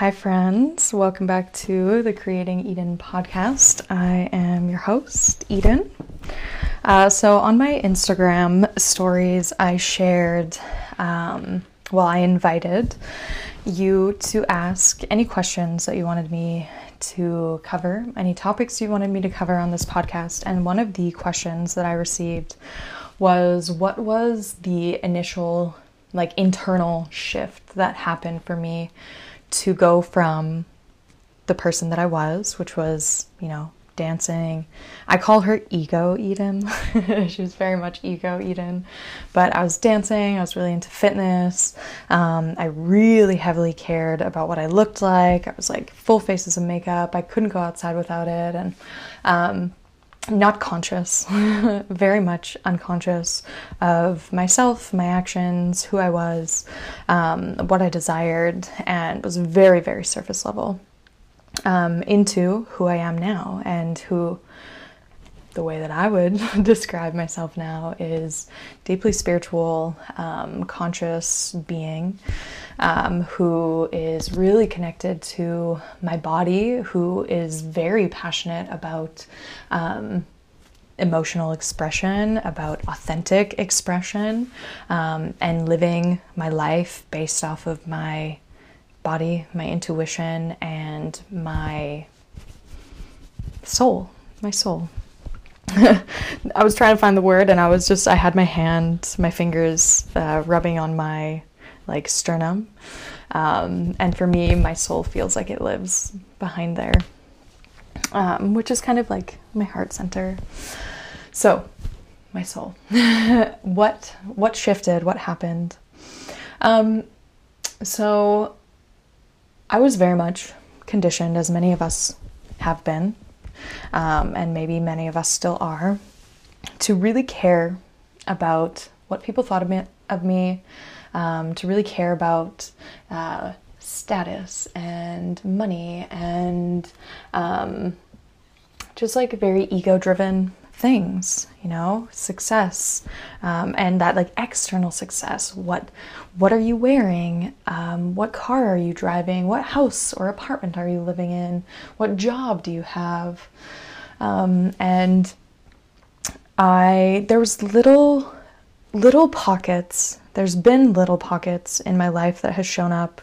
Hi, friends. Welcome back to the Creating Eden podcast. I am your host, Eden. Uh, so, on my Instagram stories, I shared, um, well, I invited you to ask any questions that you wanted me to cover, any topics you wanted me to cover on this podcast. And one of the questions that I received was what was the initial, like, internal shift that happened for me to go from the person that I was, which was, you know, dancing. I call her ego Eden. she was very much ego Eden. But I was dancing, I was really into fitness. Um, I really heavily cared about what I looked like. I was like full faces of makeup. I couldn't go outside without it. And um, not conscious, very much unconscious of myself, my actions, who I was, um, what I desired, and was very, very surface level um, into who I am now. And who the way that I would describe myself now is deeply spiritual, um, conscious being um, who is really connected to my body, who is very passionate about. Um, emotional expression, about authentic expression, um, and living my life based off of my body, my intuition, and my soul. My soul. I was trying to find the word and I was just, I had my hand, my fingers uh, rubbing on my like sternum. Um, and for me, my soul feels like it lives behind there, um, which is kind of like my heart center. So, my soul. what what shifted? What happened? Um, so, I was very much conditioned, as many of us have been, um, and maybe many of us still are, to really care about what people thought of me, of me um, to really care about uh, status and money and um, just like very ego driven things you know success um, and that like external success. What what are you wearing? Um, what car are you driving? What house or apartment are you living in? What job do you have? Um, and i there was little little pockets there's been little pockets in my life that has shown up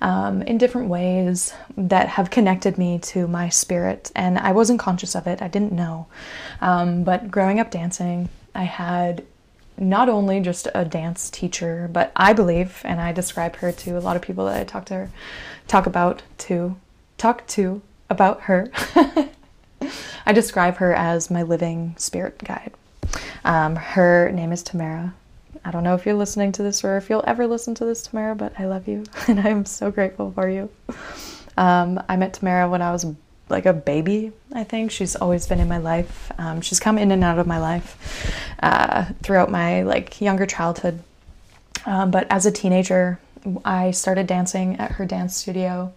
um, in different ways that have connected me to my spirit, and I wasn't conscious of it. I didn't know. Um, but growing up dancing, I had not only just a dance teacher, but I believe, and I describe her to a lot of people that I talk to her, talk about to, talk to about her. I describe her as my living spirit guide. Um, her name is Tamara. I don't know if you're listening to this or if you'll ever listen to this, Tamara, but I love you and I'm so grateful for you. Um, I met Tamara when I was like a baby, I think. She's always been in my life. Um, she's come in and out of my life uh, throughout my like younger childhood. Um, but as a teenager, I started dancing at her dance studio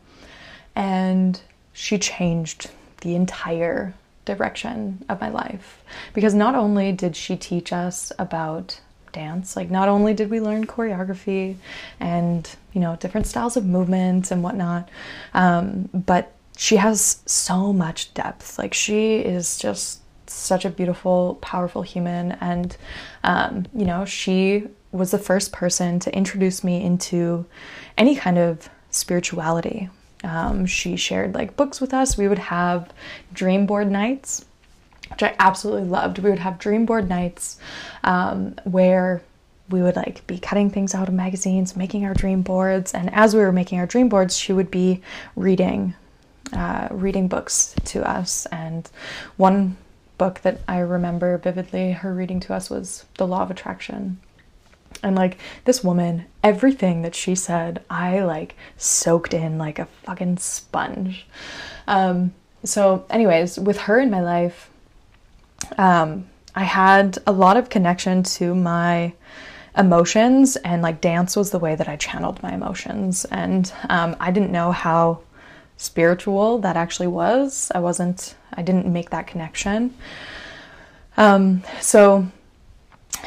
and she changed the entire direction of my life because not only did she teach us about dance. Like, not only did we learn choreography and, you know, different styles of movement and whatnot, um, but she has so much depth. Like, she is just such a beautiful, powerful human. And, um, you know, she was the first person to introduce me into any kind of spirituality. Um, she shared like books with us. We would have dream board nights which I absolutely loved. We would have dream board nights um, where we would like be cutting things out of magazines, making our dream boards, and as we were making our dream boards, she would be reading, uh, reading books to us. And one book that I remember vividly her reading to us was The Law of Attraction. And like this woman, everything that she said, I like soaked in like a fucking sponge. Um, so, anyways, with her in my life, um, I had a lot of connection to my emotions, and like dance was the way that I channeled my emotions. And um, I didn't know how spiritual that actually was. I wasn't, I didn't make that connection. Um, so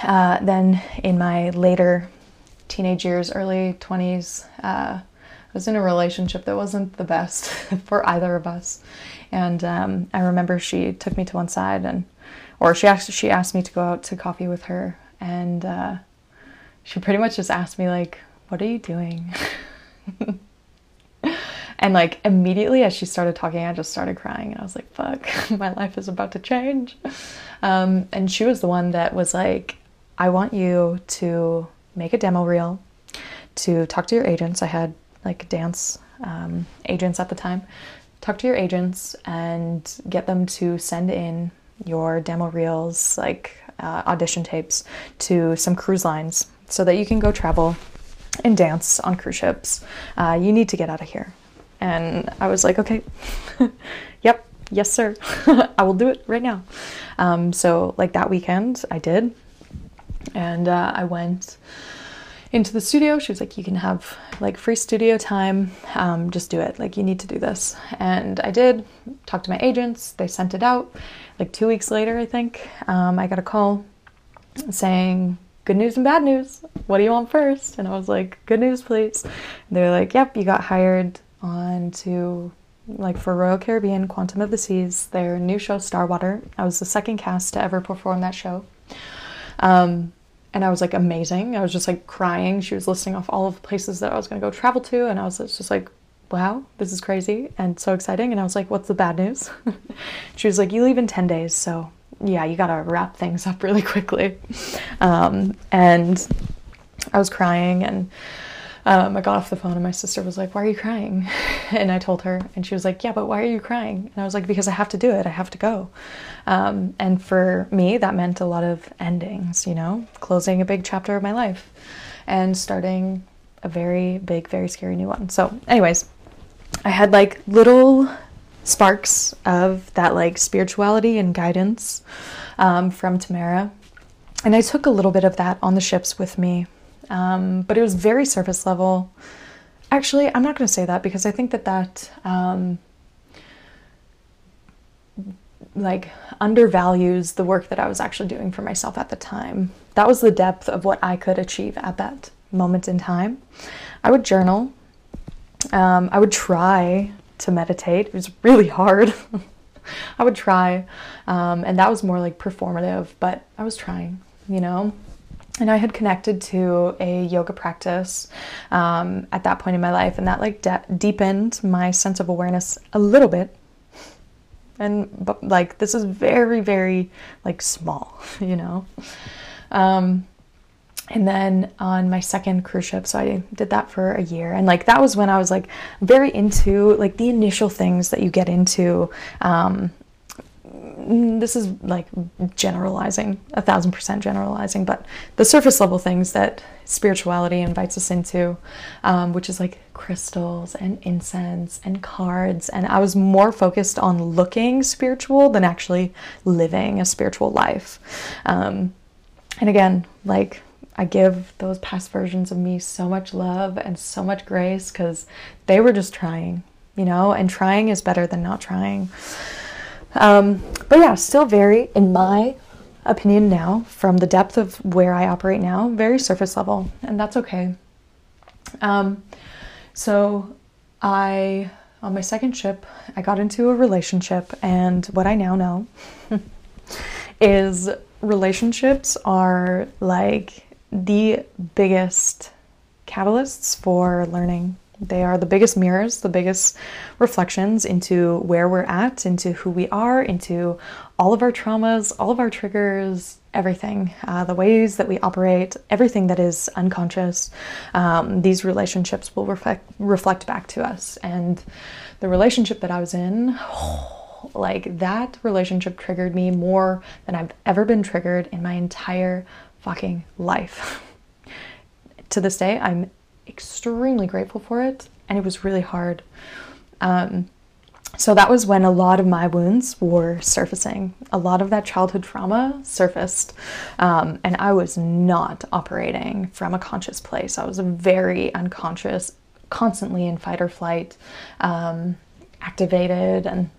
uh, then in my later teenage years, early 20s, uh, I was in a relationship that wasn't the best for either of us. And um, I remember she took me to one side and, or she asked, she asked me to go out to coffee with her. And uh, she pretty much just asked me like, what are you doing? and like immediately as she started talking, I just started crying and I was like, fuck, my life is about to change. Um, and she was the one that was like, I want you to make a demo reel, to talk to your agents. I had like dance um, agents at the time. Talk to your agents and get them to send in your demo reels, like uh, audition tapes, to some cruise lines so that you can go travel and dance on cruise ships. Uh, you need to get out of here. And I was like, okay, yep, yes, sir. I will do it right now. Um, so, like that weekend, I did. And uh, I went into the studio. She was like, You can have like free studio time. Um, just do it. Like, you need to do this. And I did. Talked to my agents. They sent it out. Like, two weeks later, I think, um, I got a call saying, Good news and bad news. What do you want first? And I was like, Good news, please. They're like, Yep, you got hired on to like for Royal Caribbean Quantum of the Seas, their new show Starwater. I was the second cast to ever perform that show. Um, and I was like amazing. I was just like crying. She was listing off all of the places that I was going to go travel to, and I was just like, "Wow, this is crazy and so exciting." And I was like, "What's the bad news?" she was like, "You leave in ten days, so yeah, you got to wrap things up really quickly." Um, and I was crying, and um, I got off the phone and my sister was like, Why are you crying? And I told her, and she was like, Yeah, but why are you crying? And I was like, Because I have to do it. I have to go. Um, and for me, that meant a lot of endings, you know, closing a big chapter of my life and starting a very big, very scary new one. So, anyways, I had like little sparks of that like spirituality and guidance um, from Tamara. And I took a little bit of that on the ships with me um, but it was very surface level. Actually, I'm not going to say that because I think that that um, like undervalues the work that I was actually doing for myself at the time. That was the depth of what I could achieve at that moment in time. I would journal. Um, I would try to meditate. It was really hard. I would try, um, and that was more like performative, but I was trying, you know and I had connected to a yoga practice um, at that point in my life, and that like de- deepened my sense of awareness a little bit. And but like this is very very like small, you know. Um, and then on my second cruise ship, so I did that for a year, and like that was when I was like very into like the initial things that you get into. Um, this is like generalizing, a thousand percent generalizing, but the surface level things that spirituality invites us into, um, which is like crystals and incense and cards. And I was more focused on looking spiritual than actually living a spiritual life. Um, and again, like I give those past versions of me so much love and so much grace because they were just trying, you know, and trying is better than not trying. Um, but yeah, still very, in my opinion now, from the depth of where I operate now, very surface level, and that's okay. Um, so I, on my second ship, I got into a relationship, and what I now know is relationships are like the biggest catalysts for learning they are the biggest mirrors, the biggest reflections into where we're at, into who we are, into all of our traumas, all of our triggers, everything, uh, the ways that we operate, everything that is unconscious. Um, these relationships will reflect reflect back to us. And the relationship that I was in, like that relationship triggered me more than I've ever been triggered in my entire fucking life. to this day, I'm extremely grateful for it, and it was really hard. Um, so that was when a lot of my wounds were surfacing. A lot of that childhood trauma surfaced, um, and I was not operating from a conscious place. I was very unconscious, constantly in fight or flight, um, activated, and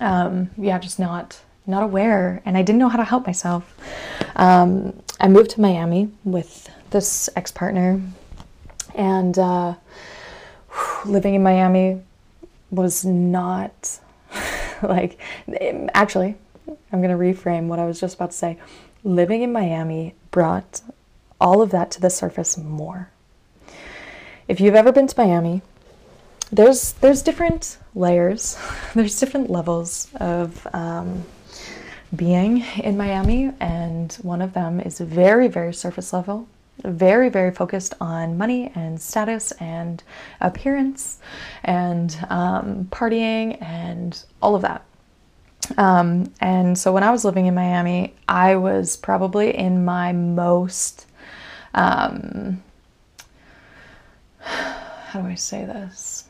um, yeah, just not not aware. And I didn't know how to help myself. Um, I moved to Miami with this ex partner and uh, living in Miami was not like, actually, I'm going to reframe what I was just about to say. Living in Miami brought all of that to the surface more. If you've ever been to Miami, there's there's different layers, there's different levels of um, being in Miami, and one of them is very very surface level, very very focused on money and status and appearance and um, partying and all of that. Um, and so when I was living in Miami, I was probably in my most um, how do I say this?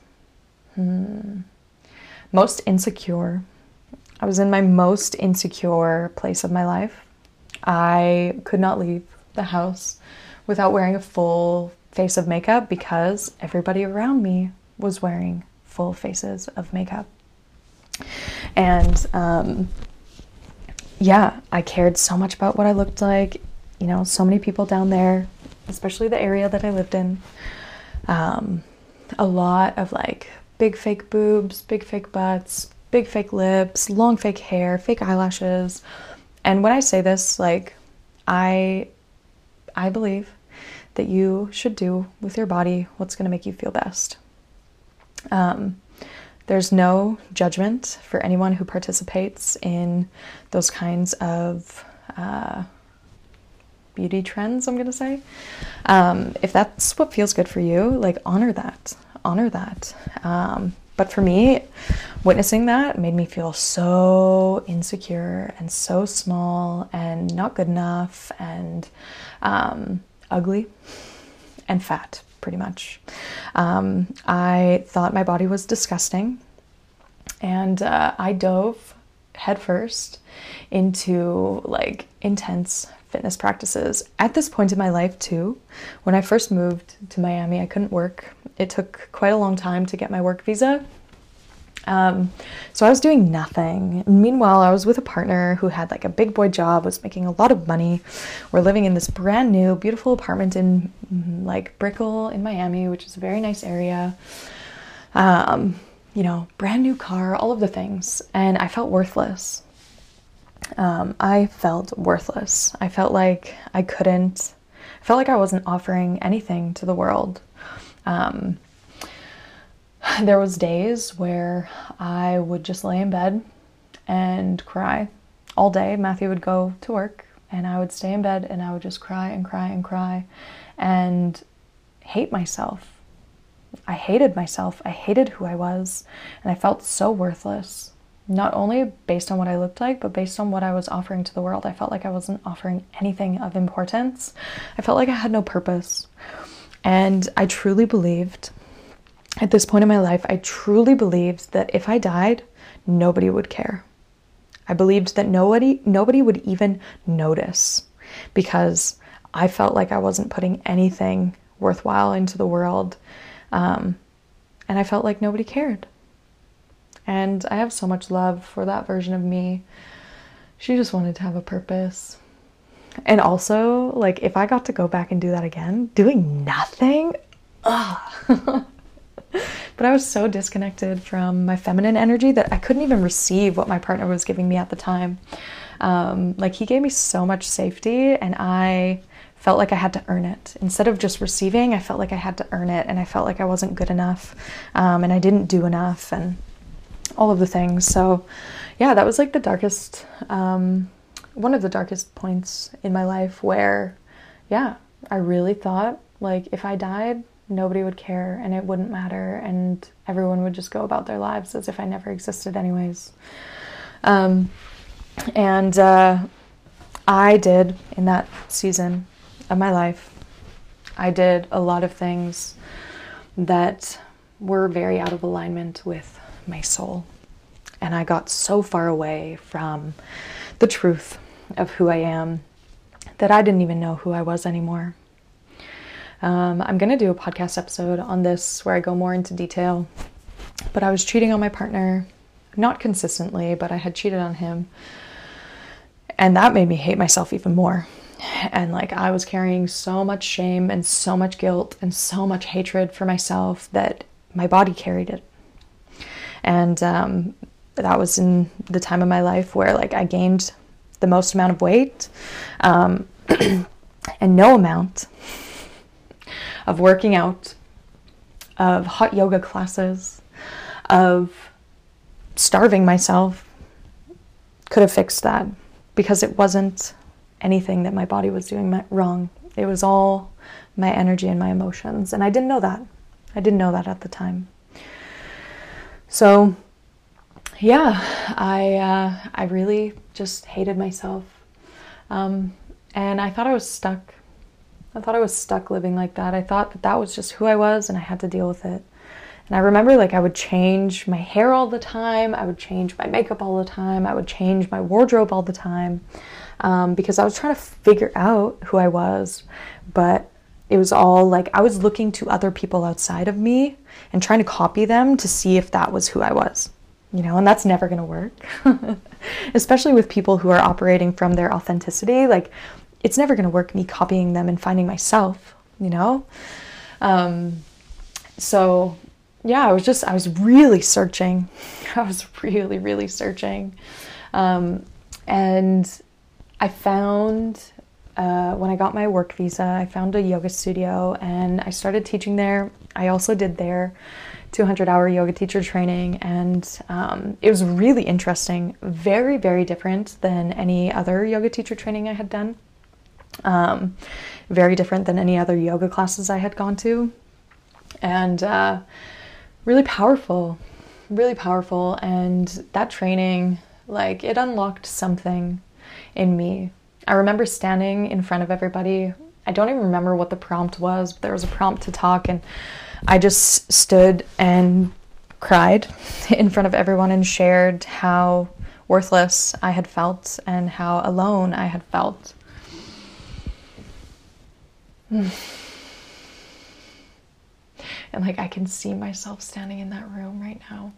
Hmm. Most insecure. I was in my most insecure place of my life. I could not leave the house without wearing a full face of makeup because everybody around me was wearing full faces of makeup. And um, yeah, I cared so much about what I looked like. You know, so many people down there, especially the area that I lived in, um, a lot of like big fake boobs, big fake butts, big fake lips, long fake hair, fake eyelashes. And when I say this, like I I believe that you should do with your body what's going to make you feel best. Um, there's no judgment for anyone who participates in those kinds of uh, beauty trends, I'm gonna say. Um, if that's what feels good for you, like honor that, honor that. Um, but for me, witnessing that made me feel so insecure and so small and not good enough and um, ugly and fat, pretty much. Um, I thought my body was disgusting and uh, I dove headfirst into like intense fitness practices. At this point in my life, too, when I first moved to Miami, I couldn't work. It took quite a long time to get my work visa. Um, so I was doing nothing. Meanwhile, I was with a partner who had like a big boy job, was making a lot of money. We're living in this brand new, beautiful apartment in mm, like Brickell in Miami, which is a very nice area. Um, you know, brand new car, all of the things. And I felt worthless um, I felt worthless. I felt like I couldn't, I felt like I wasn't offering anything to the world. Um, there was days where I would just lay in bed and cry all day. Matthew would go to work and I would stay in bed and I would just cry and cry and cry and hate myself. I hated myself. I hated who I was and I felt so worthless not only based on what I looked like, but based on what I was offering to the world. I felt like I wasn't offering anything of importance. I felt like I had no purpose. And I truly believed, at this point in my life, I truly believed that if I died, nobody would care. I believed that nobody nobody would even notice because I felt like I wasn't putting anything worthwhile into the world. Um, and I felt like nobody cared. And I have so much love for that version of me. She just wanted to have a purpose. And also, like, if I got to go back and do that again, doing nothing, ugh. but I was so disconnected from my feminine energy that I couldn't even receive what my partner was giving me at the time. Um, like, he gave me so much safety, and I felt like I had to earn it. Instead of just receiving, I felt like I had to earn it, and I felt like I wasn't good enough, um, and I didn't do enough. And all of the things. So, yeah, that was like the darkest, um, one of the darkest points in my life where, yeah, I really thought like if I died, nobody would care and it wouldn't matter and everyone would just go about their lives as if I never existed, anyways. Um, and uh, I did in that season of my life, I did a lot of things that were very out of alignment with my soul. And I got so far away from the truth of who I am that I didn't even know who I was anymore. Um, I'm going to do a podcast episode on this where I go more into detail. But I was cheating on my partner, not consistently, but I had cheated on him. And that made me hate myself even more. And like I was carrying so much shame and so much guilt and so much hatred for myself that my body carried it. And um, that was in the time of my life where like I gained the most amount of weight um, and no amount of working out, of hot yoga classes, of starving myself could have fixed that because it wasn't anything that my body was doing wrong. It was all my energy and my emotions. And I didn't know that. I didn't know that at the time. So, yeah, I, uh, I really just hated myself. Um, and I thought I was stuck. I thought I was stuck living like that. I thought that that was just who I was and I had to deal with it. And I remember like I would change my hair all the time, I would change my makeup all the time, I would change my wardrobe all the time um, because I was trying to figure out who I was. But it was all like I was looking to other people outside of me and trying to copy them to see if that was who I was. You know, and that's never going to work. Especially with people who are operating from their authenticity. Like, it's never going to work me copying them and finding myself, you know? Um, so yeah, I was just, I was really searching. I was really, really searching. Um, and I found, uh, when I got my work visa, I found a yoga studio and I started teaching there. I also did their 200 hour yoga teacher training, and um, it was really interesting. Very, very different than any other yoga teacher training I had done. Um, very different than any other yoga classes I had gone to. And, uh, really powerful, really powerful. And that training, like, it unlocked something in me. I remember standing in front of everybody. I don't even remember what the prompt was, but there was a prompt to talk, and I just stood and cried in front of everyone and shared how worthless I had felt and how alone I had felt. And like I can see myself standing in that room right now.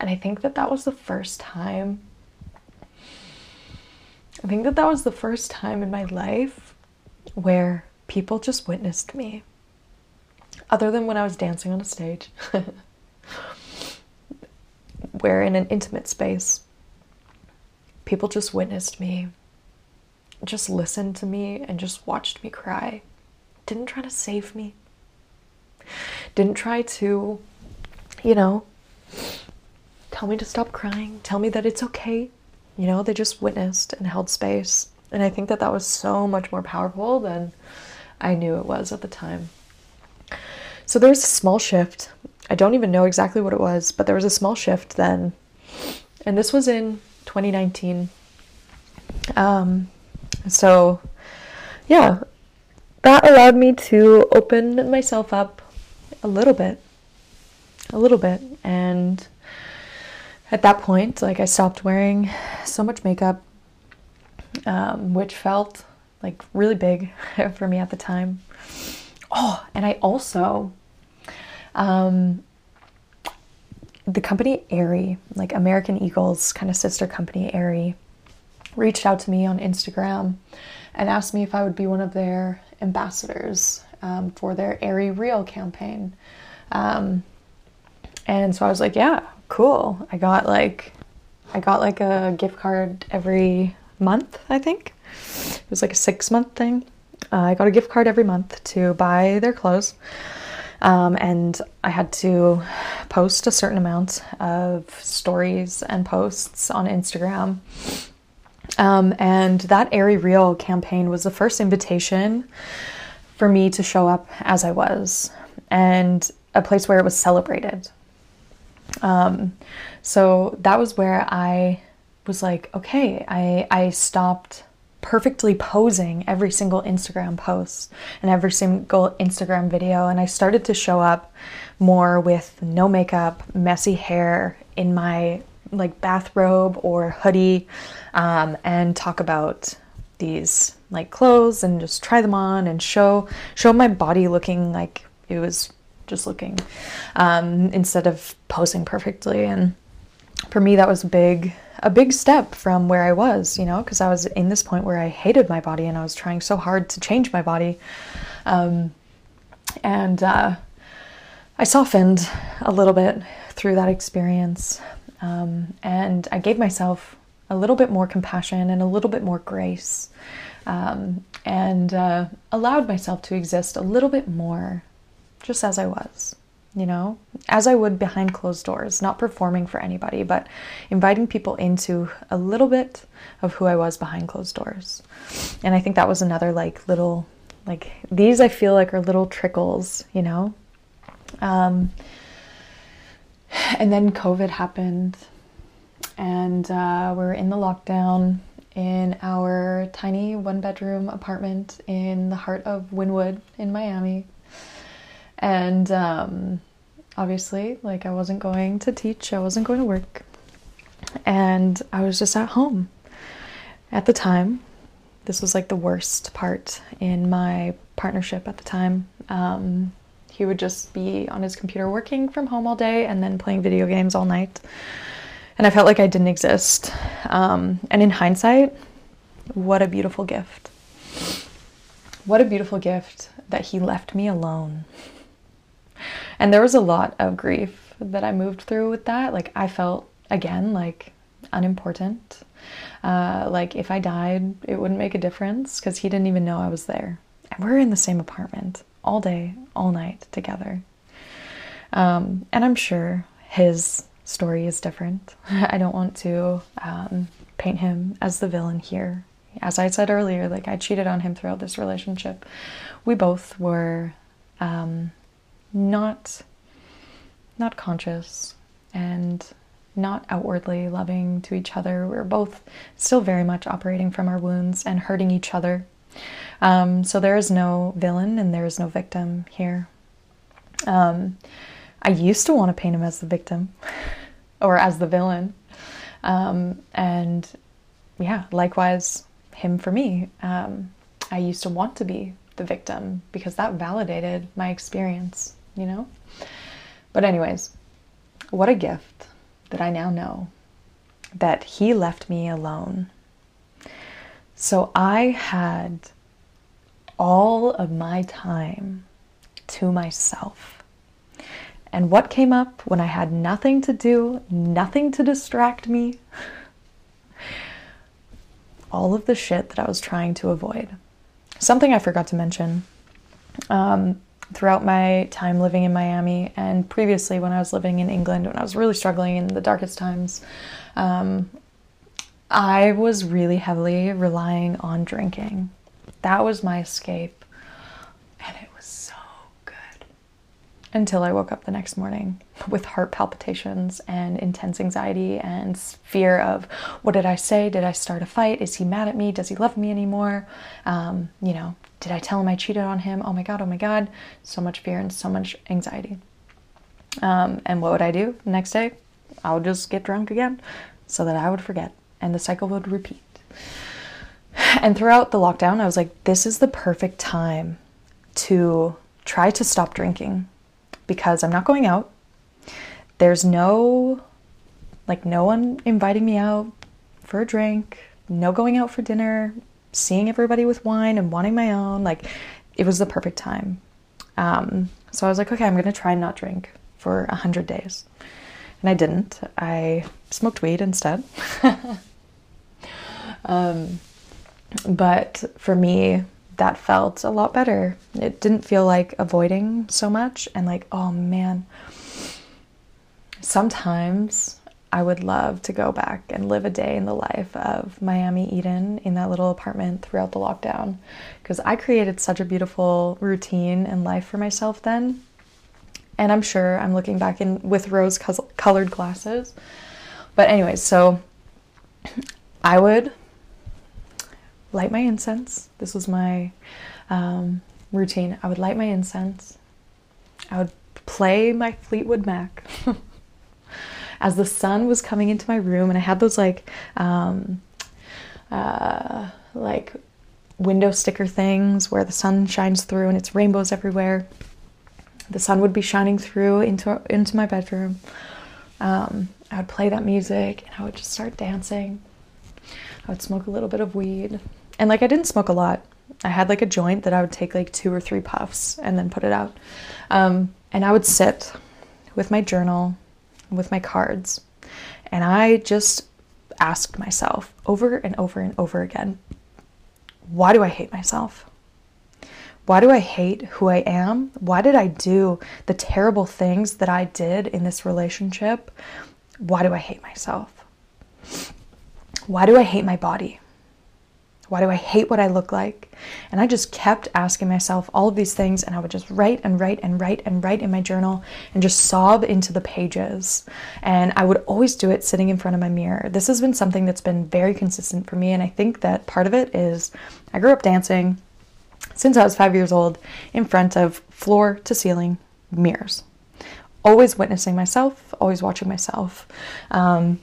And I think that that was the first time. I think that that was the first time in my life where people just witnessed me. Other than when I was dancing on a stage, where in an intimate space, people just witnessed me just listened to me and just watched me cry. Didn't try to save me. Didn't try to, you know, tell me to stop crying, tell me that it's okay. You know, they just witnessed and held space. And I think that that was so much more powerful than I knew it was at the time. So there was a small shift. I don't even know exactly what it was, but there was a small shift then. And this was in 2019. Um, so, yeah, that allowed me to open myself up a little bit. A little bit. And at that point, like, I stopped wearing so much makeup, um, which felt like really big for me at the time. Oh, and I also, um, the company Aerie, like American Eagle's kind of sister company, Aerie, reached out to me on Instagram and asked me if I would be one of their ambassadors um, for their Aerie Real campaign. Um, and so I was like, yeah, cool. I got like, I got like a gift card every month, I think. It was like a six month thing. Uh, I got a gift card every month to buy their clothes. Um, and I had to post a certain amount of stories and posts on Instagram um, and that Aerie Real campaign was the first invitation for me to show up as I was and a place where it was celebrated. Um, so that was where I was like, okay, I, I stopped perfectly posing every single Instagram post and every single Instagram video. And I started to show up more with no makeup, messy hair in my like bathrobe or hoodie um, and talk about these like clothes and just try them on and show show my body looking like it was just looking um, instead of posing perfectly and for me that was a big a big step from where I was, you know, because I was in this point where I hated my body and I was trying so hard to change my body. Um, and uh, I softened a little bit through that experience. Um, and I gave myself a little bit more compassion and a little bit more grace. Um, and uh, allowed myself to exist a little bit more just as I was, you know, as I would behind closed doors, not performing for anybody, but inviting people into a little bit of who I was behind closed doors. And I think that was another like little, like these I feel like are little trickles, you know. Um, and then COVID happened, and uh, we're in the lockdown in our tiny one bedroom apartment in the heart of Wynwood in Miami. And um, obviously, like, I wasn't going to teach, I wasn't going to work. And I was just at home. At the time, this was like the worst part in my partnership at the time. Um, he would just be on his computer working from home all day and then playing video games all night. And I felt like I didn't exist. Um, and in hindsight, what a beautiful gift. What a beautiful gift that he left me alone. And there was a lot of grief that I moved through with that. Like, I felt, again, like unimportant. Uh, like, if I died, it wouldn't make a difference because he didn't even know I was there. And we're in the same apartment all day, all night together. Um, and I'm sure his story is different. I don't want to um, paint him as the villain here. As I said earlier, like I cheated on him throughout this relationship. We both were um, not not conscious and not outwardly loving to each other. We are both still very much operating from our wounds and hurting each other. Um, so there is no villain and there is no victim here. Um, I used to want to paint him as the victim or as the villain. Um, and yeah, likewise, him for me. Um, I used to want to be the victim because that validated my experience, you know? But, anyways, what a gift that I now know that he left me alone. So I had all of my time to myself. And what came up when I had nothing to do, nothing to distract me? All of the shit that I was trying to avoid. Something I forgot to mention um, throughout my time living in Miami and previously when I was living in England, when I was really struggling in the darkest times, um, I was really heavily relying on drinking. That was my escape. And it was so good. Until I woke up the next morning with heart palpitations and intense anxiety and fear of what did I say? Did I start a fight? Is he mad at me? Does he love me anymore? Um, you know, did I tell him I cheated on him? Oh my God, oh my God. So much fear and so much anxiety. Um, and what would I do the next day? I would just get drunk again so that I would forget and the cycle would repeat. And throughout the lockdown, I was like, this is the perfect time to try to stop drinking because I'm not going out. There's no, like, no one inviting me out for a drink, no going out for dinner, seeing everybody with wine and wanting my own. Like, it was the perfect time. Um, so I was like, okay, I'm to try and not drink for a 100 days. And I didn't. I smoked weed instead. um, but for me, that felt a lot better. It didn't feel like avoiding so much and like, oh man. Sometimes I would love to go back and live a day in the life of Miami Eden in that little apartment throughout the lockdown because I created such a beautiful routine and life for myself then. And I'm sure I'm looking back in with rose colored glasses. But anyways, so I would light my incense. This was my um, routine. I would light my incense. I would play my Fleetwood Mac as the sun was coming into my room, and I had those like, um, uh, like window sticker things where the sun shines through and it's rainbows everywhere. The sun would be shining through into into my bedroom. Um, I would play that music and I would just start dancing. I would smoke a little bit of weed. And like I didn't smoke a lot. I had like a joint that I would take like two or three puffs and then put it out. Um, and I would sit with my journal, with my cards, and I just asked myself over and over and over again why do I hate myself? Why do I hate who I am? Why did I do the terrible things that I did in this relationship? Why do I hate myself? Why do I hate my body? Why do I hate what I look like? And I just kept asking myself all of these things, and I would just write and write and write and write in my journal and just sob into the pages. And I would always do it sitting in front of my mirror. This has been something that's been very consistent for me, and I think that part of it is I grew up dancing since I was five years old in front of floor to ceiling mirrors. Always witnessing myself, always watching myself. Um,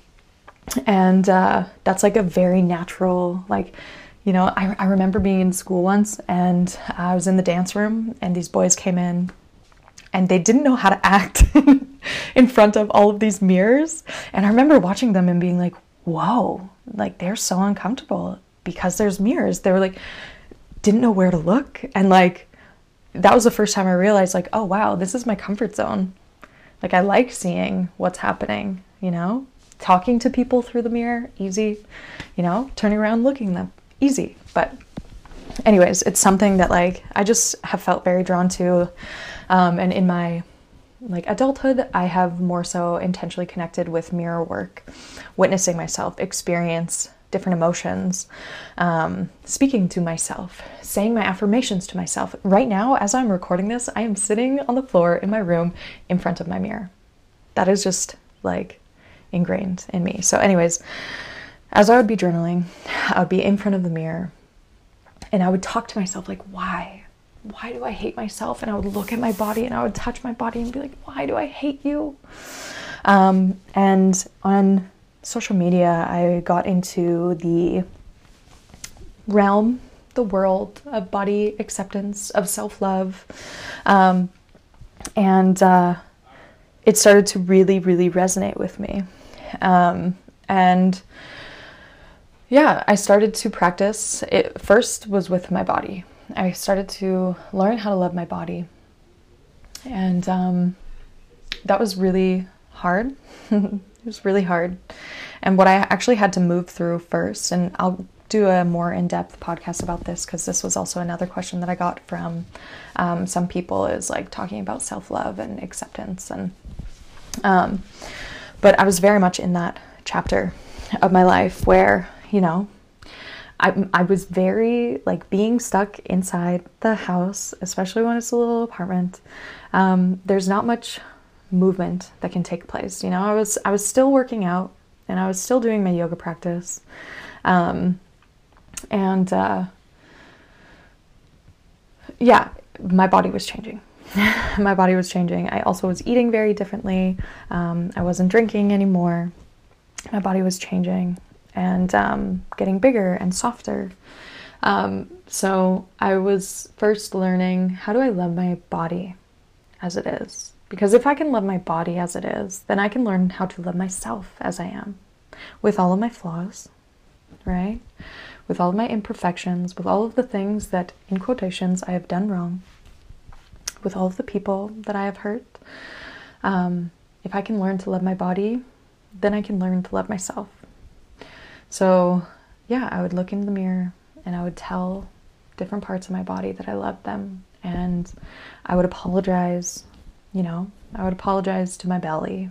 and uh, that's like a very natural, like, you know, I, I remember being in school once and I was in the dance room and these boys came in and they didn't know how to act in front of all of these mirrors. And I remember watching them and being like, whoa, like they're so uncomfortable because there's mirrors. They were like, didn't know where to look. And like, that was the first time I realized, like, oh wow, this is my comfort zone. Like, I like seeing what's happening, you know? Talking to people through the mirror, easy. You know, turning around, looking them, easy. But, anyways, it's something that like I just have felt very drawn to. Um, and in my like adulthood, I have more so intentionally connected with mirror work, witnessing myself experience different emotions, um, speaking to myself, saying my affirmations to myself. Right now, as I'm recording this, I am sitting on the floor in my room in front of my mirror. That is just like ingrained in me. So, anyways, as I would be journaling, I would be in front of the mirror and I would talk to myself like, why? Why do I hate myself? And I would look at my body and I would touch my body and be like, why do I hate you? Um, and on social media, I got into the realm, the world of body acceptance, of self love. Um, and uh, it started to really, really resonate with me. Um, and yeah, I started to practice. It first was with my body. I started to learn how to love my body. And um, that was really hard. it was really hard. And what I actually had to move through first, and I'll do a more in depth podcast about this because this was also another question that I got from um, some people is like talking about self love and acceptance. And, um, but I was very much in that chapter of my life where, you know, I, I was very like being stuck inside the house, especially when it's a little apartment. Um, there's not much movement that can take place. You know, I was I was still working out and I was still doing my yoga practice, um, and uh, yeah, my body was changing. my body was changing. I also was eating very differently. Um, I wasn't drinking anymore. My body was changing and um, getting bigger and softer. Um, so I was first learning how do I love my body as it is. Because if I can love my body as it is, then I can learn how to love myself as I am, with all of my flaws, right? With all of my imperfections, with all of the things that, in quotations, I have done wrong, with all of the people that I have hurt. Um, if I can learn to love my body, then I can learn to love myself. So, yeah, I would look in the mirror and I would tell different parts of my body that I loved them. And I would apologize, you know, I would apologize to my belly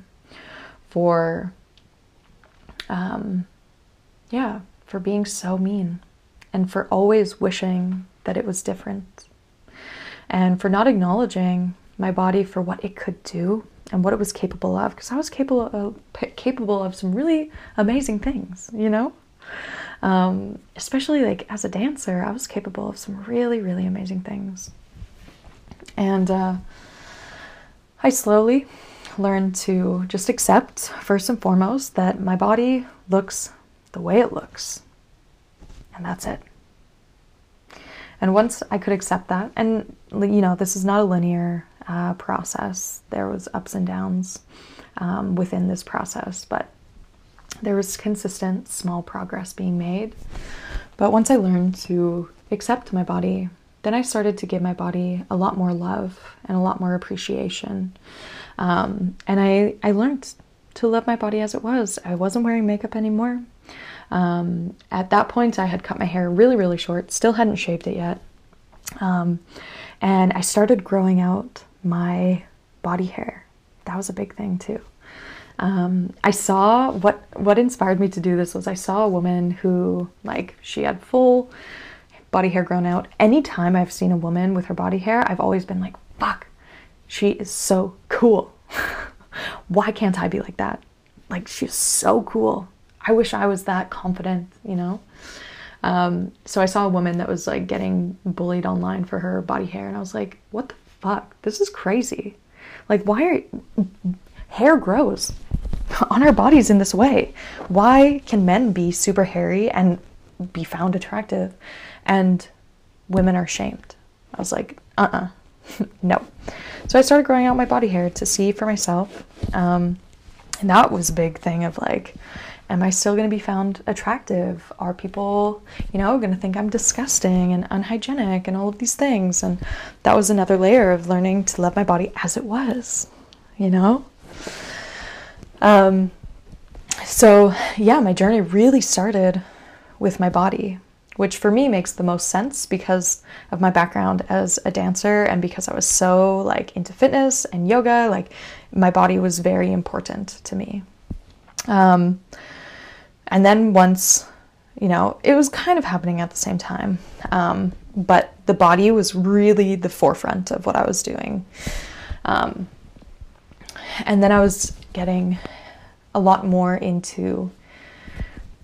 for, um, yeah, for being so mean and for always wishing that it was different and for not acknowledging my body for what it could do and what it was capable of because I was capable of capable of some really amazing things, you know. Um, especially like as a dancer, I was capable of some really really amazing things, and uh, I slowly learned to just accept first and foremost that my body looks the way it looks, and that's it. And once I could accept that, and you know, this is not a linear uh, process. There was ups and downs. um, within this process, but there was consistent small progress being made. But once I learned to accept my body, then I started to give my body a lot more love and a lot more appreciation. Um, and I, I learned to love my body as it was. I wasn't wearing makeup anymore. Um, at that point, I had cut my hair really, really short, still hadn't shaved it yet. Um, and I started growing out my body hair. That was a big thing too. Um, I saw what what inspired me to do this was I saw a woman who like she had full body hair grown out. Anytime I've seen a woman with her body hair, I've always been like, "Fuck, she is so cool. Why can't I be like that? Like she's so cool. I wish I was that confident, you know." Um, so I saw a woman that was like getting bullied online for her body hair, and I was like, "What the fuck? This is crazy. Like, why are hair grows on our bodies in this way? Why can men be super hairy and be found attractive, and women are shamed?" I was like, "Uh, uh no." So I started growing out my body hair to see for myself, um, and that was a big thing of like am I still going to be found attractive? Are people, you know, going to think I'm disgusting and unhygienic and all of these things? And that was another layer of learning to love my body as it was, you know? Um, so, yeah, my journey really started with my body, which for me makes the most sense because of my background as a dancer and because I was so like into fitness and yoga, like my body was very important to me. Um, and then once, you know, it was kind of happening at the same time, um, but the body was really the forefront of what I was doing. Um, and then I was getting a lot more into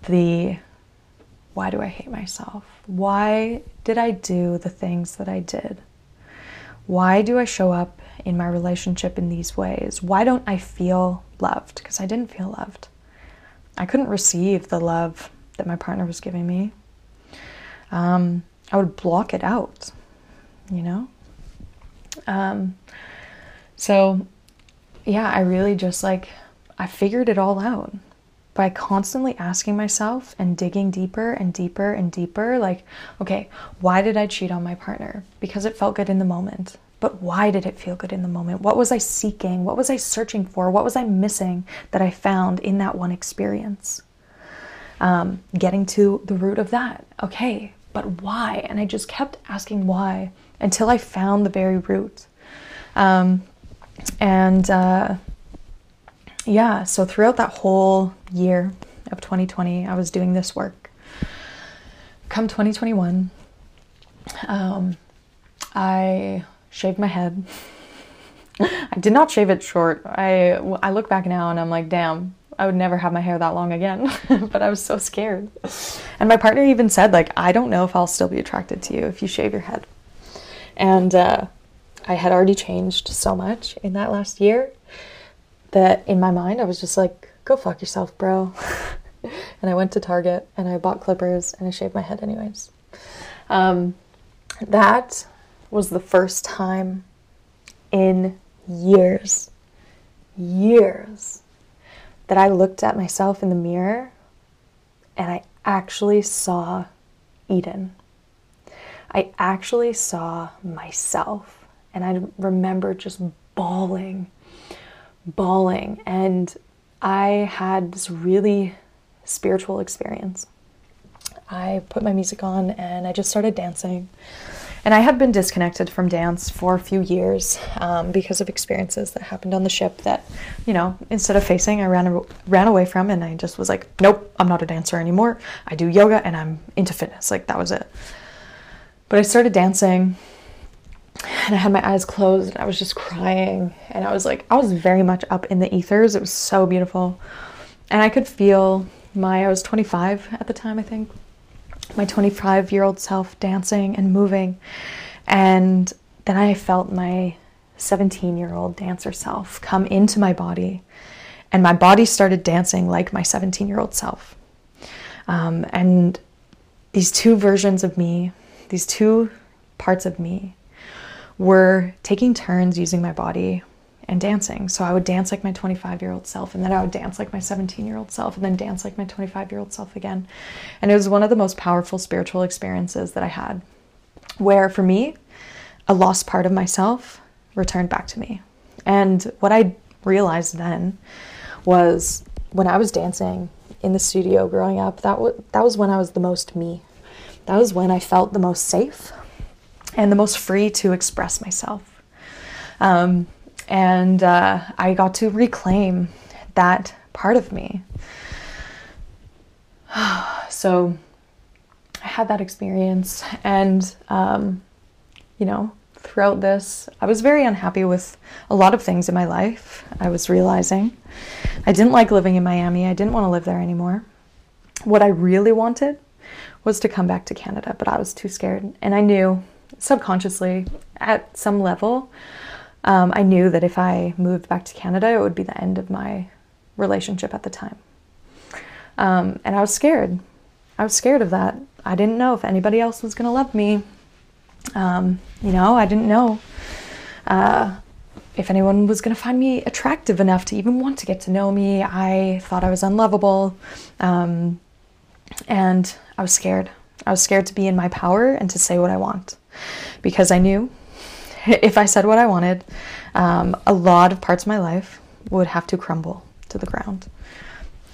the why do I hate myself? Why did I do the things that I did? Why do I show up in my relationship in these ways? Why don't I feel loved? Because I didn't feel loved. I couldn't receive the love that my partner was giving me. Um, I would block it out, you know? Um, so, yeah, I really just like, I figured it all out by constantly asking myself and digging deeper and deeper and deeper. Like, okay, why did I cheat on my partner? Because it felt good in the moment. But why did it feel good in the moment? What was I seeking? What was I searching for? What was I missing that I found in that one experience? Um, getting to the root of that. Okay, but why? And I just kept asking why until I found the very root. Um, and uh, yeah, so throughout that whole year of 2020, I was doing this work. Come 2021, um, I shaved my head. I did not shave it short. I I look back now and I'm like, damn, I would never have my hair that long again. but I was so scared. And my partner even said, like, I don't know if I'll still be attracted to you if you shave your head. And uh, I had already changed so much in that last year that in my mind I was just like, go fuck yourself, bro. and I went to Target and I bought clippers and I shaved my head anyways. Um, that was the first time in years, years, that I looked at myself in the mirror and I actually saw Eden. I actually saw myself and I remember just bawling, bawling. And I had this really spiritual experience. I put my music on and I just started dancing. And I had been disconnected from dance for a few years um, because of experiences that happened on the ship that, you know, instead of facing, I ran, ran away from and I just was like, nope, I'm not a dancer anymore. I do yoga and I'm into fitness. Like, that was it. But I started dancing and I had my eyes closed and I was just crying. And I was like, I was very much up in the ethers. It was so beautiful. And I could feel my, I was 25 at the time, I think my 25 year old self dancing and moving. And then I felt my 17 year old dancer self come into my body. And my body started dancing like my 17 year old self. Um, and these two versions of me, these two parts of me, were taking turns using my body and dancing. So I would dance like my 25 year old self, and then I would dance like my 17 year old self, and then dance like my 25 year old self again. And it was one of the most powerful spiritual experiences that I had, where for me, a lost part of myself returned back to me. And what I realized then was when I was dancing in the studio growing up, that, w- that was when I was the most me. That was when I felt the most safe and the most free to express myself. Um, and uh, I got to reclaim that part of me. so I had that experience, and um, you know, throughout this, I was very unhappy with a lot of things in my life. I was realizing I didn't like living in Miami, I didn't want to live there anymore. What I really wanted was to come back to Canada, but I was too scared. And I knew subconsciously, at some level, um, I knew that if I moved back to Canada, it would be the end of my relationship at the time. Um, and I was scared. I was scared of that. I didn't know if anybody else was going to love me. Um, you know, I didn't know uh, if anyone was going to find me attractive enough to even want to get to know me. I thought I was unlovable. Um, and I was scared. I was scared to be in my power and to say what I want because I knew if I said what I wanted, um, a lot of parts of my life would have to crumble to the ground.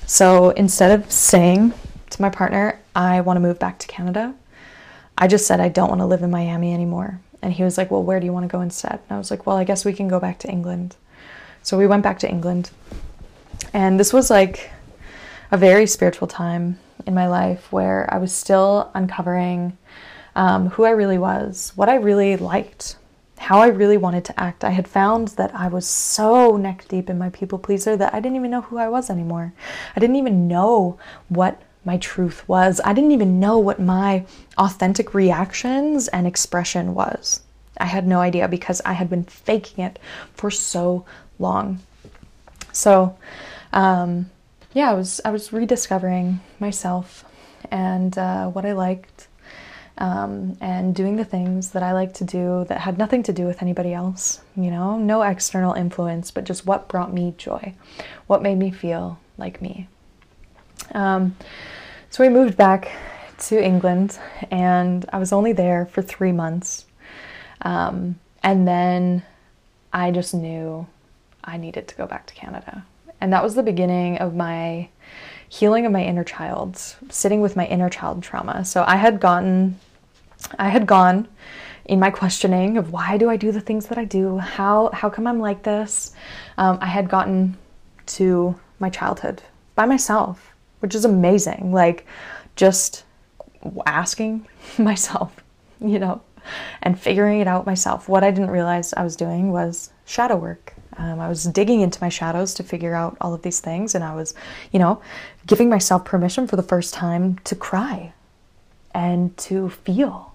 So instead of saying to my partner, I want to move back to Canada, I just said, I don't want to live in Miami anymore. And he was like, Well, where do you want to go instead? And I was like, Well, I guess we can go back to England. So we went back to England. And this was like a very spiritual time in my life where I was still uncovering um, who I really was, what I really liked, how I really wanted to act. I had found that I was so neck deep in my people pleaser that I didn't even know who I was anymore. I didn't even know what my truth was. I didn't even know what my authentic reactions and expression was. I had no idea because I had been faking it for so long. So, um, yeah, I was I was rediscovering myself and uh, what I liked, um, and doing the things that I like to do that had nothing to do with anybody else. You know, no external influence, but just what brought me joy, what made me feel like me. Um, so we moved back to England, and I was only there for three months, um, and then I just knew I needed to go back to Canada. And that was the beginning of my healing of my inner child, sitting with my inner child trauma. So I had gotten, I had gone in my questioning of why do I do the things that I do? How how come I'm like this? Um, I had gotten to my childhood by myself, which is amazing. Like just asking myself, you know, and figuring it out myself. What I didn't realize I was doing was shadow work. Um, I was digging into my shadows to figure out all of these things, and I was, you know, giving myself permission for the first time to cry and to feel,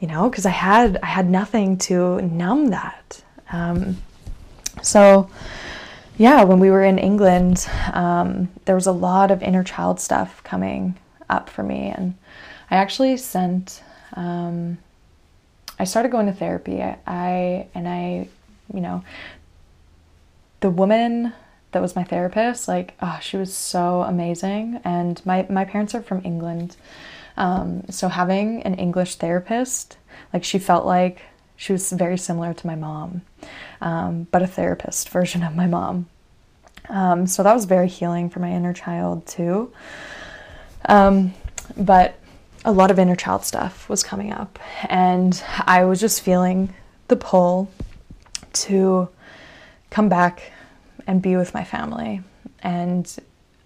you know, because I had I had nothing to numb that. Um, so, yeah, when we were in England, um, there was a lot of inner child stuff coming up for me, and I actually sent. Um, I started going to therapy. I, I and I, you know, the woman that was my therapist, like, oh, she was so amazing. And my, my parents are from England. Um, so having an English therapist, like, she felt like she was very similar to my mom, um, but a therapist version of my mom. Um, so that was very healing for my inner child, too. Um, but a lot of inner child stuff was coming up, and I was just feeling the pull to come back and be with my family. And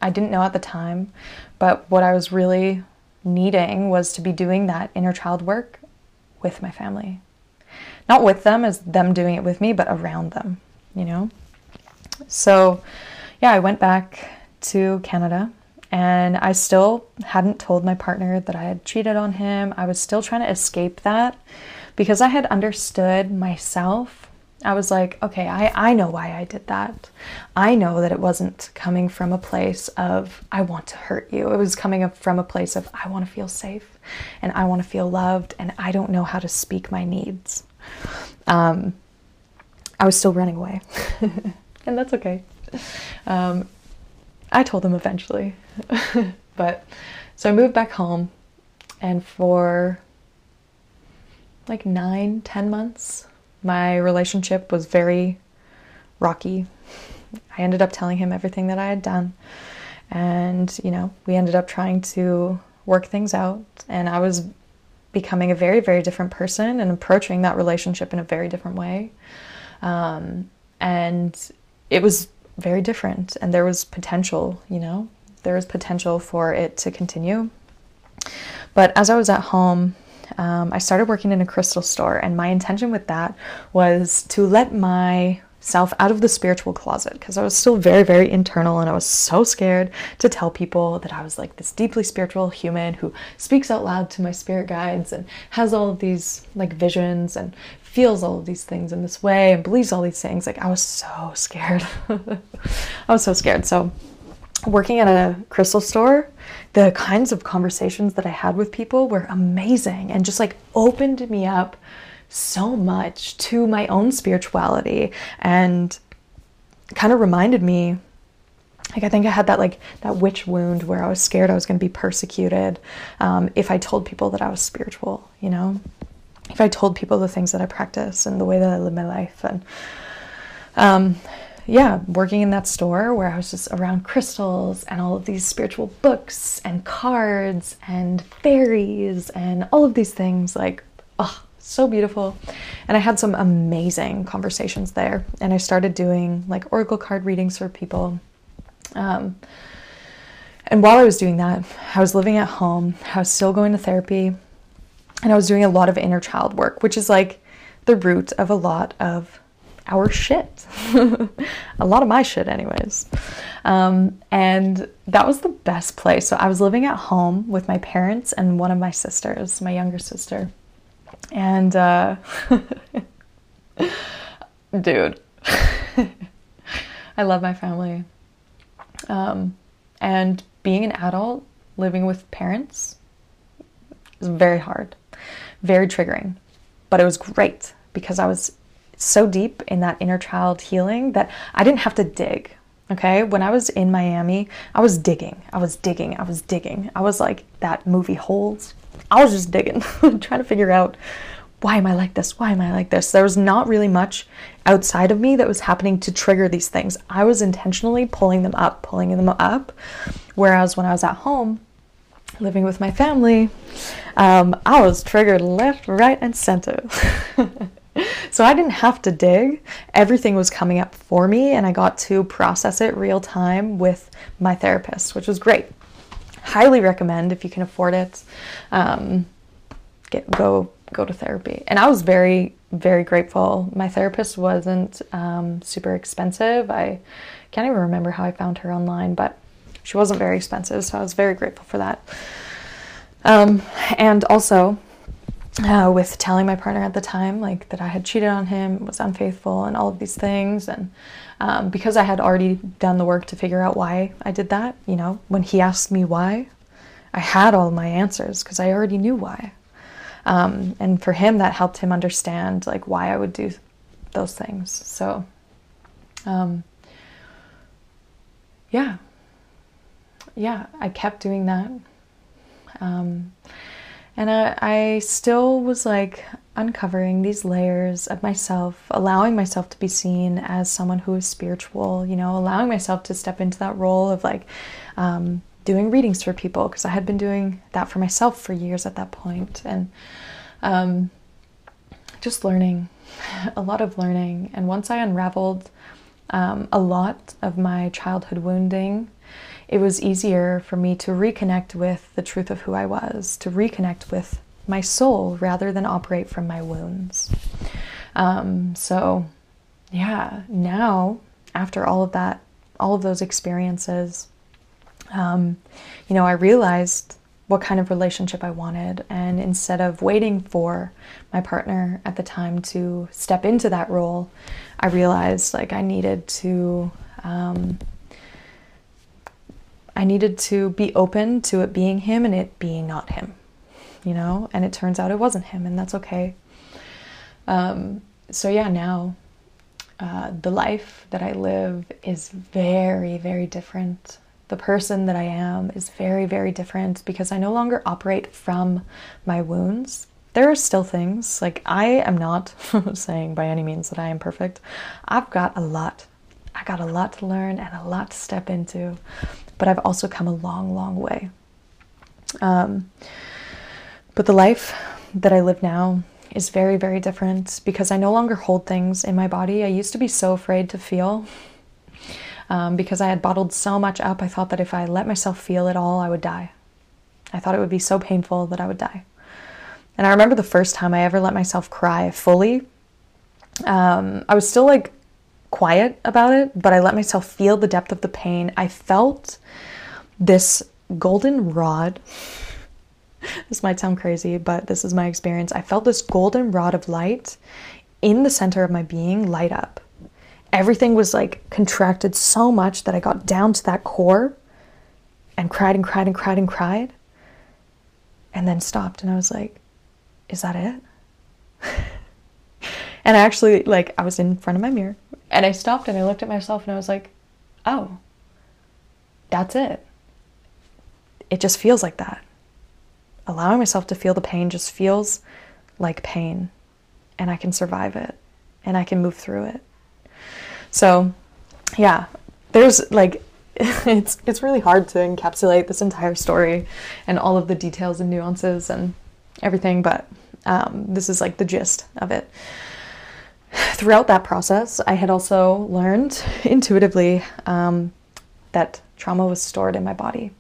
I didn't know at the time, but what I was really needing was to be doing that inner child work with my family. Not with them as them doing it with me, but around them, you know? So, yeah, I went back to Canada and I still hadn't told my partner that I had cheated on him. I was still trying to escape that because I had understood myself I was like, okay, I, I know why I did that. I know that it wasn't coming from a place of, I want to hurt you. It was coming from a place of, I want to feel safe and I want to feel loved and I don't know how to speak my needs. Um, I was still running away. and that's okay. Um, I told them eventually. but so I moved back home, and for like nine, ten months, my relationship was very rocky. I ended up telling him everything that I had done. And, you know, we ended up trying to work things out. And I was becoming a very, very different person and approaching that relationship in a very different way. Um, and it was very different. And there was potential, you know, there was potential for it to continue. But as I was at home, um, I started working in a crystal store, and my intention with that was to let my self out of the spiritual closet because I was still very, very internal and I was so scared to tell people that I was like this deeply spiritual human who speaks out loud to my spirit guides and has all of these like visions and feels all of these things in this way and believes all these things. Like I was so scared. I was so scared. So working at a crystal store, the kinds of conversations that I had with people were amazing and just like opened me up so much to my own spirituality and kind of reminded me like i think i had that like that witch wound where i was scared i was going to be persecuted um, if i told people that i was spiritual you know? If i told people the things that i practice and the way that i live my life and um, yeah working in that store where i was just around crystals and all of these spiritual books and cards and fairies and all of these things like oh so beautiful. And I had some amazing conversations there. And I started doing like oracle card readings for people. Um, and while I was doing that, I was living at home, I was still going to therapy, and I was doing a lot of inner child work, which is like the root of a lot of our shit. a lot of my shit, anyways. Um, and that was the best place. So I was living at home with my parents and one of my sisters, my younger sister. And uh, dude, I love my family. Um, and being an adult living with parents is very hard, very triggering. But it was great because I was so deep in that inner child healing that I didn't have to dig. Okay, when I was in Miami, I was digging, I was digging, I was digging. I was like that movie Holes. I was just digging, trying to figure out why am I like this? Why am I like this? There was not really much outside of me that was happening to trigger these things. I was intentionally pulling them up, pulling them up. Whereas when I was at home, living with my family, um, I was triggered left, right, and center. so I didn't have to dig. Everything was coming up for me, and I got to process it real time with my therapist, which was great. Highly recommend if you can afford it. Um, get go go to therapy. And I was very, very grateful. My therapist wasn't um, super expensive. I can't even remember how I found her online, but she wasn't very expensive. So I was very grateful for that. Um, and also, uh, with telling my partner at the time, like that I had cheated on him, was unfaithful, and all of these things. And um, because I had already done the work to figure out why I did that, you know, when he asked me why, I had all my answers because I already knew why. Um, and for him, that helped him understand like why I would do those things. So, um, yeah, yeah, I kept doing that. And I, I still was like uncovering these layers of myself, allowing myself to be seen as someone who is spiritual, you know, allowing myself to step into that role of like um, doing readings for people because I had been doing that for myself for years at that point, and um, just learning, a lot of learning. And once I unraveled um, a lot of my childhood wounding, it was easier for me to reconnect with the truth of who I was, to reconnect with my soul rather than operate from my wounds. Um, so, yeah, now after all of that, all of those experiences, um, you know, I realized what kind of relationship I wanted. And instead of waiting for my partner at the time to step into that role, I realized like I needed to. Um, I needed to be open to it being him and it being not him, you know? And it turns out it wasn't him, and that's okay. Um, so, yeah, now uh, the life that I live is very, very different. The person that I am is very, very different because I no longer operate from my wounds. There are still things, like I am not saying by any means that I am perfect. I've got a lot. I got a lot to learn and a lot to step into, but I've also come a long, long way. Um, but the life that I live now is very, very different because I no longer hold things in my body. I used to be so afraid to feel um, because I had bottled so much up. I thought that if I let myself feel it all, I would die. I thought it would be so painful that I would die. And I remember the first time I ever let myself cry fully. Um, I was still like quiet about it, but I let myself feel the depth of the pain. I felt this golden rod this might sound crazy, but this is my experience. I felt this golden rod of light in the center of my being light up. Everything was like contracted so much that I got down to that core and cried and cried and cried and cried. And then stopped and I was like, is that it? and I actually, like, I was in front of my mirror and I stopped and I looked at myself and I was like, oh, that's it. It just feels like that allowing myself to feel the pain just feels like pain and I can survive it and I can move through it. So, yeah, there's like it's it's really hard to encapsulate this entire story and all of the details and nuances and everything, but um, this is like the gist of it. Throughout that process, I had also learned intuitively um, that trauma was stored in my body.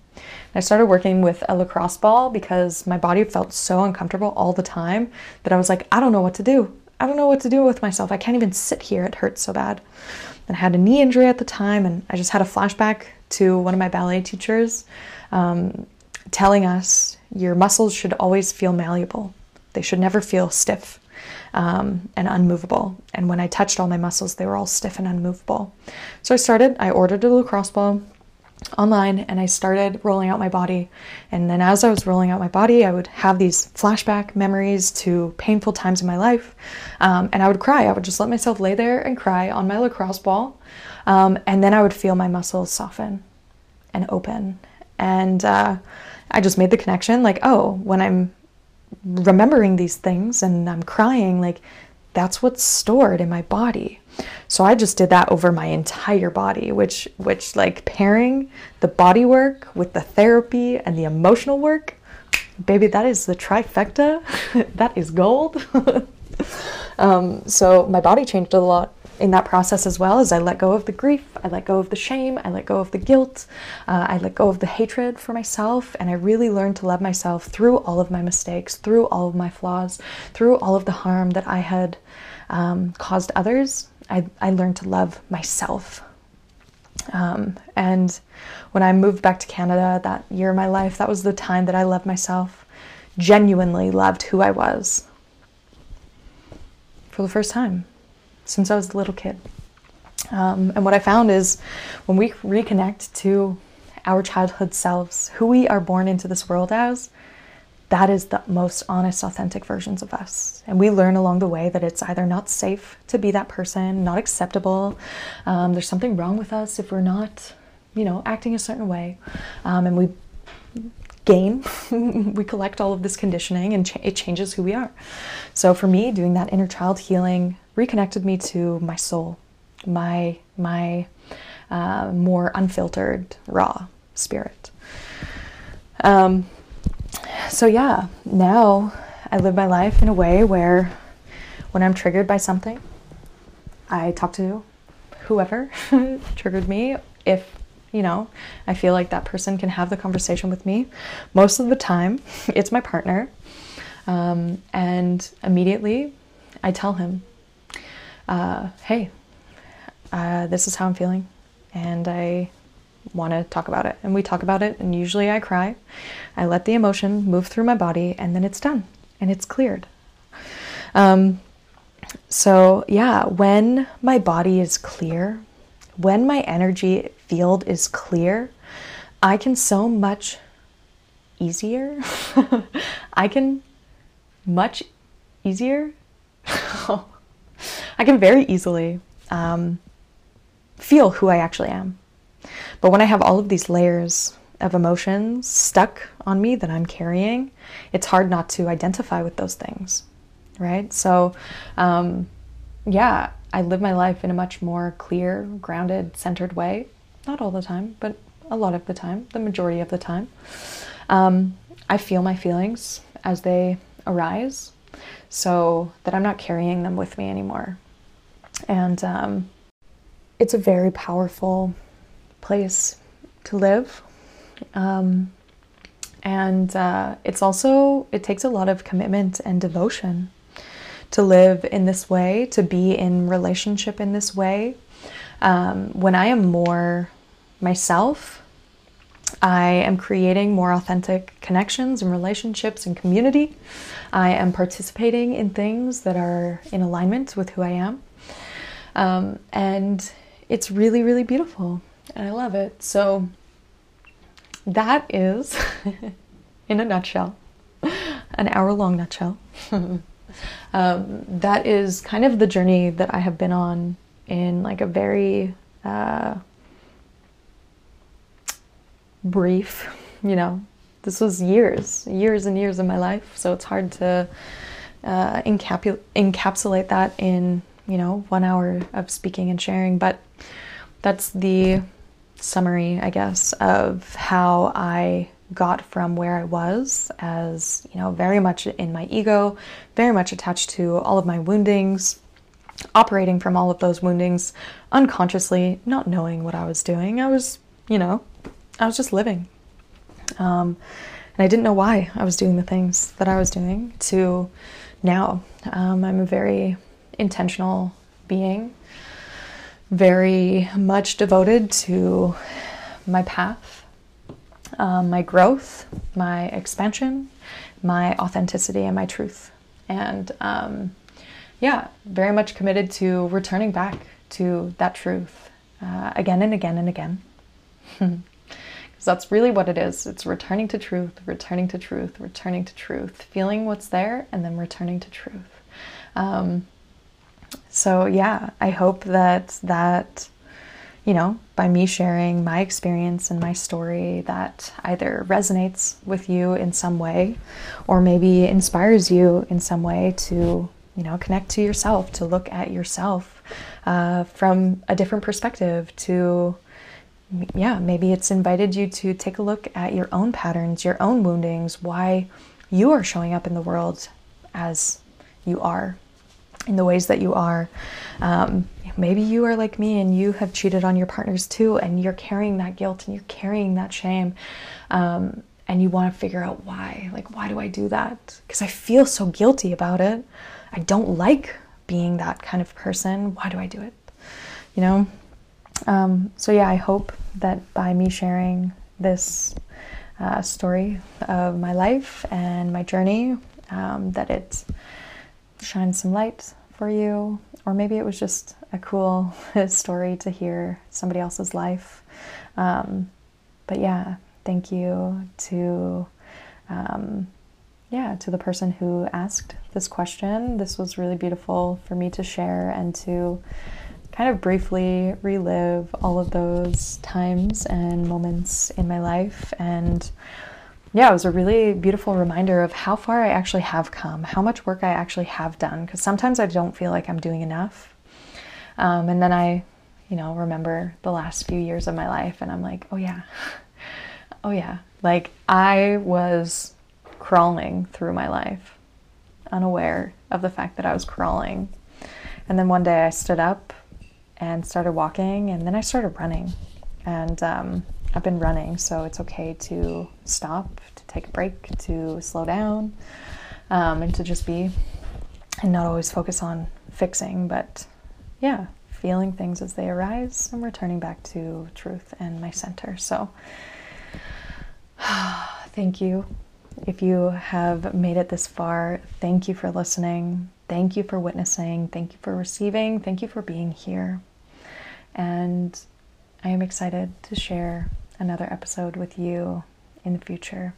I started working with a lacrosse ball because my body felt so uncomfortable all the time that I was like, I don't know what to do. I don't know what to do with myself. I can't even sit here. It hurts so bad. And I had a knee injury at the time, and I just had a flashback to one of my ballet teachers um, telling us your muscles should always feel malleable, they should never feel stiff. Um, and unmovable. And when I touched all my muscles, they were all stiff and unmovable. So I started, I ordered a lacrosse ball, online and I started rolling out my body. And then as I was rolling out my body, I would have these flashback memories to painful times in my life. Um, and I would cry. I would just let myself lay there and cry on my lacrosse ball. Um, and then I would feel my muscles soften and open. And uh, I just made the connection like, oh, when I'm remembering these things and I'm crying, like that's what's stored in my body. So I just did that over my entire body, which which like pairing the body work with the therapy and the emotional work, baby, that is the trifecta. that is gold. um, so my body changed a lot in that process as well as I let go of the grief, I let go of the shame, I let go of the guilt, uh, I let go of the hatred for myself, and I really learned to love myself through all of my mistakes, through all of my flaws, through all of the harm that I had um, caused others. I, I learned to love myself. Um, and when I moved back to Canada that year of my life, that was the time that I loved myself, genuinely loved who I was for the first time since I was a little kid. Um, and what I found is when we reconnect to our childhood selves, who we are born into this world as, that is the most honest, authentic versions of us. And we learn along the way that it's either not safe to be that person, not acceptable. Um, there's something wrong with us if we're not, you know, acting a certain way. Um, and we gain, we collect all of this conditioning and ch- it changes who we are. So for me, doing that inner child healing reconnected me to my soul, my, my uh, more unfiltered, raw spirit. Um, so, yeah, now I live my life in a way where when I'm triggered by something, I talk to whoever triggered me. If, you know, I feel like that person can have the conversation with me. Most of the time, it's my partner. Um, and immediately I tell him, uh, hey, uh, this is how I'm feeling. And I want to talk about it. And we talk about it, and usually I cry. I let the emotion move through my body, and then it's done and it's cleared. Um, so, yeah, when my body is clear, when my energy field is clear, I can so much easier. I can much easier. I can very easily um, feel who I actually am. But when I have all of these layers of emotions stuck on me that I'm carrying, it's hard not to identify with those things, right? So, um, yeah, I live my life in a much more clear, grounded, centered way. Not all the time, but a lot of the time, the majority of the time. Um, I feel my feelings as they arise so that I'm not carrying them with me anymore. And um, it's a very powerful place to live. Um, and uh, it's also, it takes a lot of commitment and devotion to live in this way, to be in relationship in this way. Um, when I am more myself, I am creating more authentic connections and relationships and community. I am participating in things that are in alignment with who I am. Um, and it's really, really beautiful. And I love it. So, that is, in a nutshell, an hour long nutshell. um, that is kind of the journey that I have been on in like a very uh, brief, you know, this was years, years and years of my life. So it's hard to uh, encapsulate that in, you know, one hour of speaking and sharing. But that's the summary, I guess, of how I got from where I was as, you know, very much in my ego, very much attached to all of my woundings, operating from all of those woundings unconsciously, not knowing what I was doing. I was, you know, I was just living. Um, and I didn't know why I was doing the things that I was doing to now. Um, I'm a very intentional being, very much devoted to my path, um, my growth, my expansion, my authenticity, and my truth. And um, yeah, very much committed to returning back to that truth uh, again and again and again. Because that's really what it is. It's returning to truth, returning to truth, returning to truth, feeling what's there, and then returning to truth. Um, so, yeah, I hope that that, you know, by me sharing my experience and my story, that either resonates with you in some way or maybe inspires you in some way to, you know, connect to yourself, to look at yourself uh, from a different perspective, to yeah, maybe it's invited you to take a look at your own patterns, your own woundings, why you are showing up in the world as you are, in the ways that you are. Um, maybe you are like me and you have cheated on your partners too, and you're carrying that guilt and you're carrying that shame. Um, and you want to figure out why. Like, why do I do that? Because I feel so guilty about it. I don't like being that kind of person. Why do I do it? You know? Um, so, yeah, I hope that by me sharing this uh, story of my life and my journey, um, that it shines some light for you, or maybe it was just a cool story to hear somebody else's life. Um, but yeah, thank you to um, yeah to the person who asked this question. This was really beautiful for me to share and to kind of briefly relive all of those times and moments in my life. And yeah, it was a really beautiful reminder of how far I actually have come, how much work I actually have done. Because sometimes I don't feel like I'm doing enough. Um, and then I, you know, remember the last few years of my life and I'm like, oh yeah, oh yeah. Like I was crawling through my life, unaware of the fact that I was crawling. And then one day I stood up and started walking, and then I started running. And um, I've been running, so it's okay to stop, to take a break, to slow down, um, and to just be and not always focus on fixing, but yeah, feeling things as they arise and returning back to truth and my center. So, thank you. If you have made it this far, thank you for listening. Thank you for witnessing. Thank you for receiving. Thank you for being here. And I am excited to share another episode with you in the future.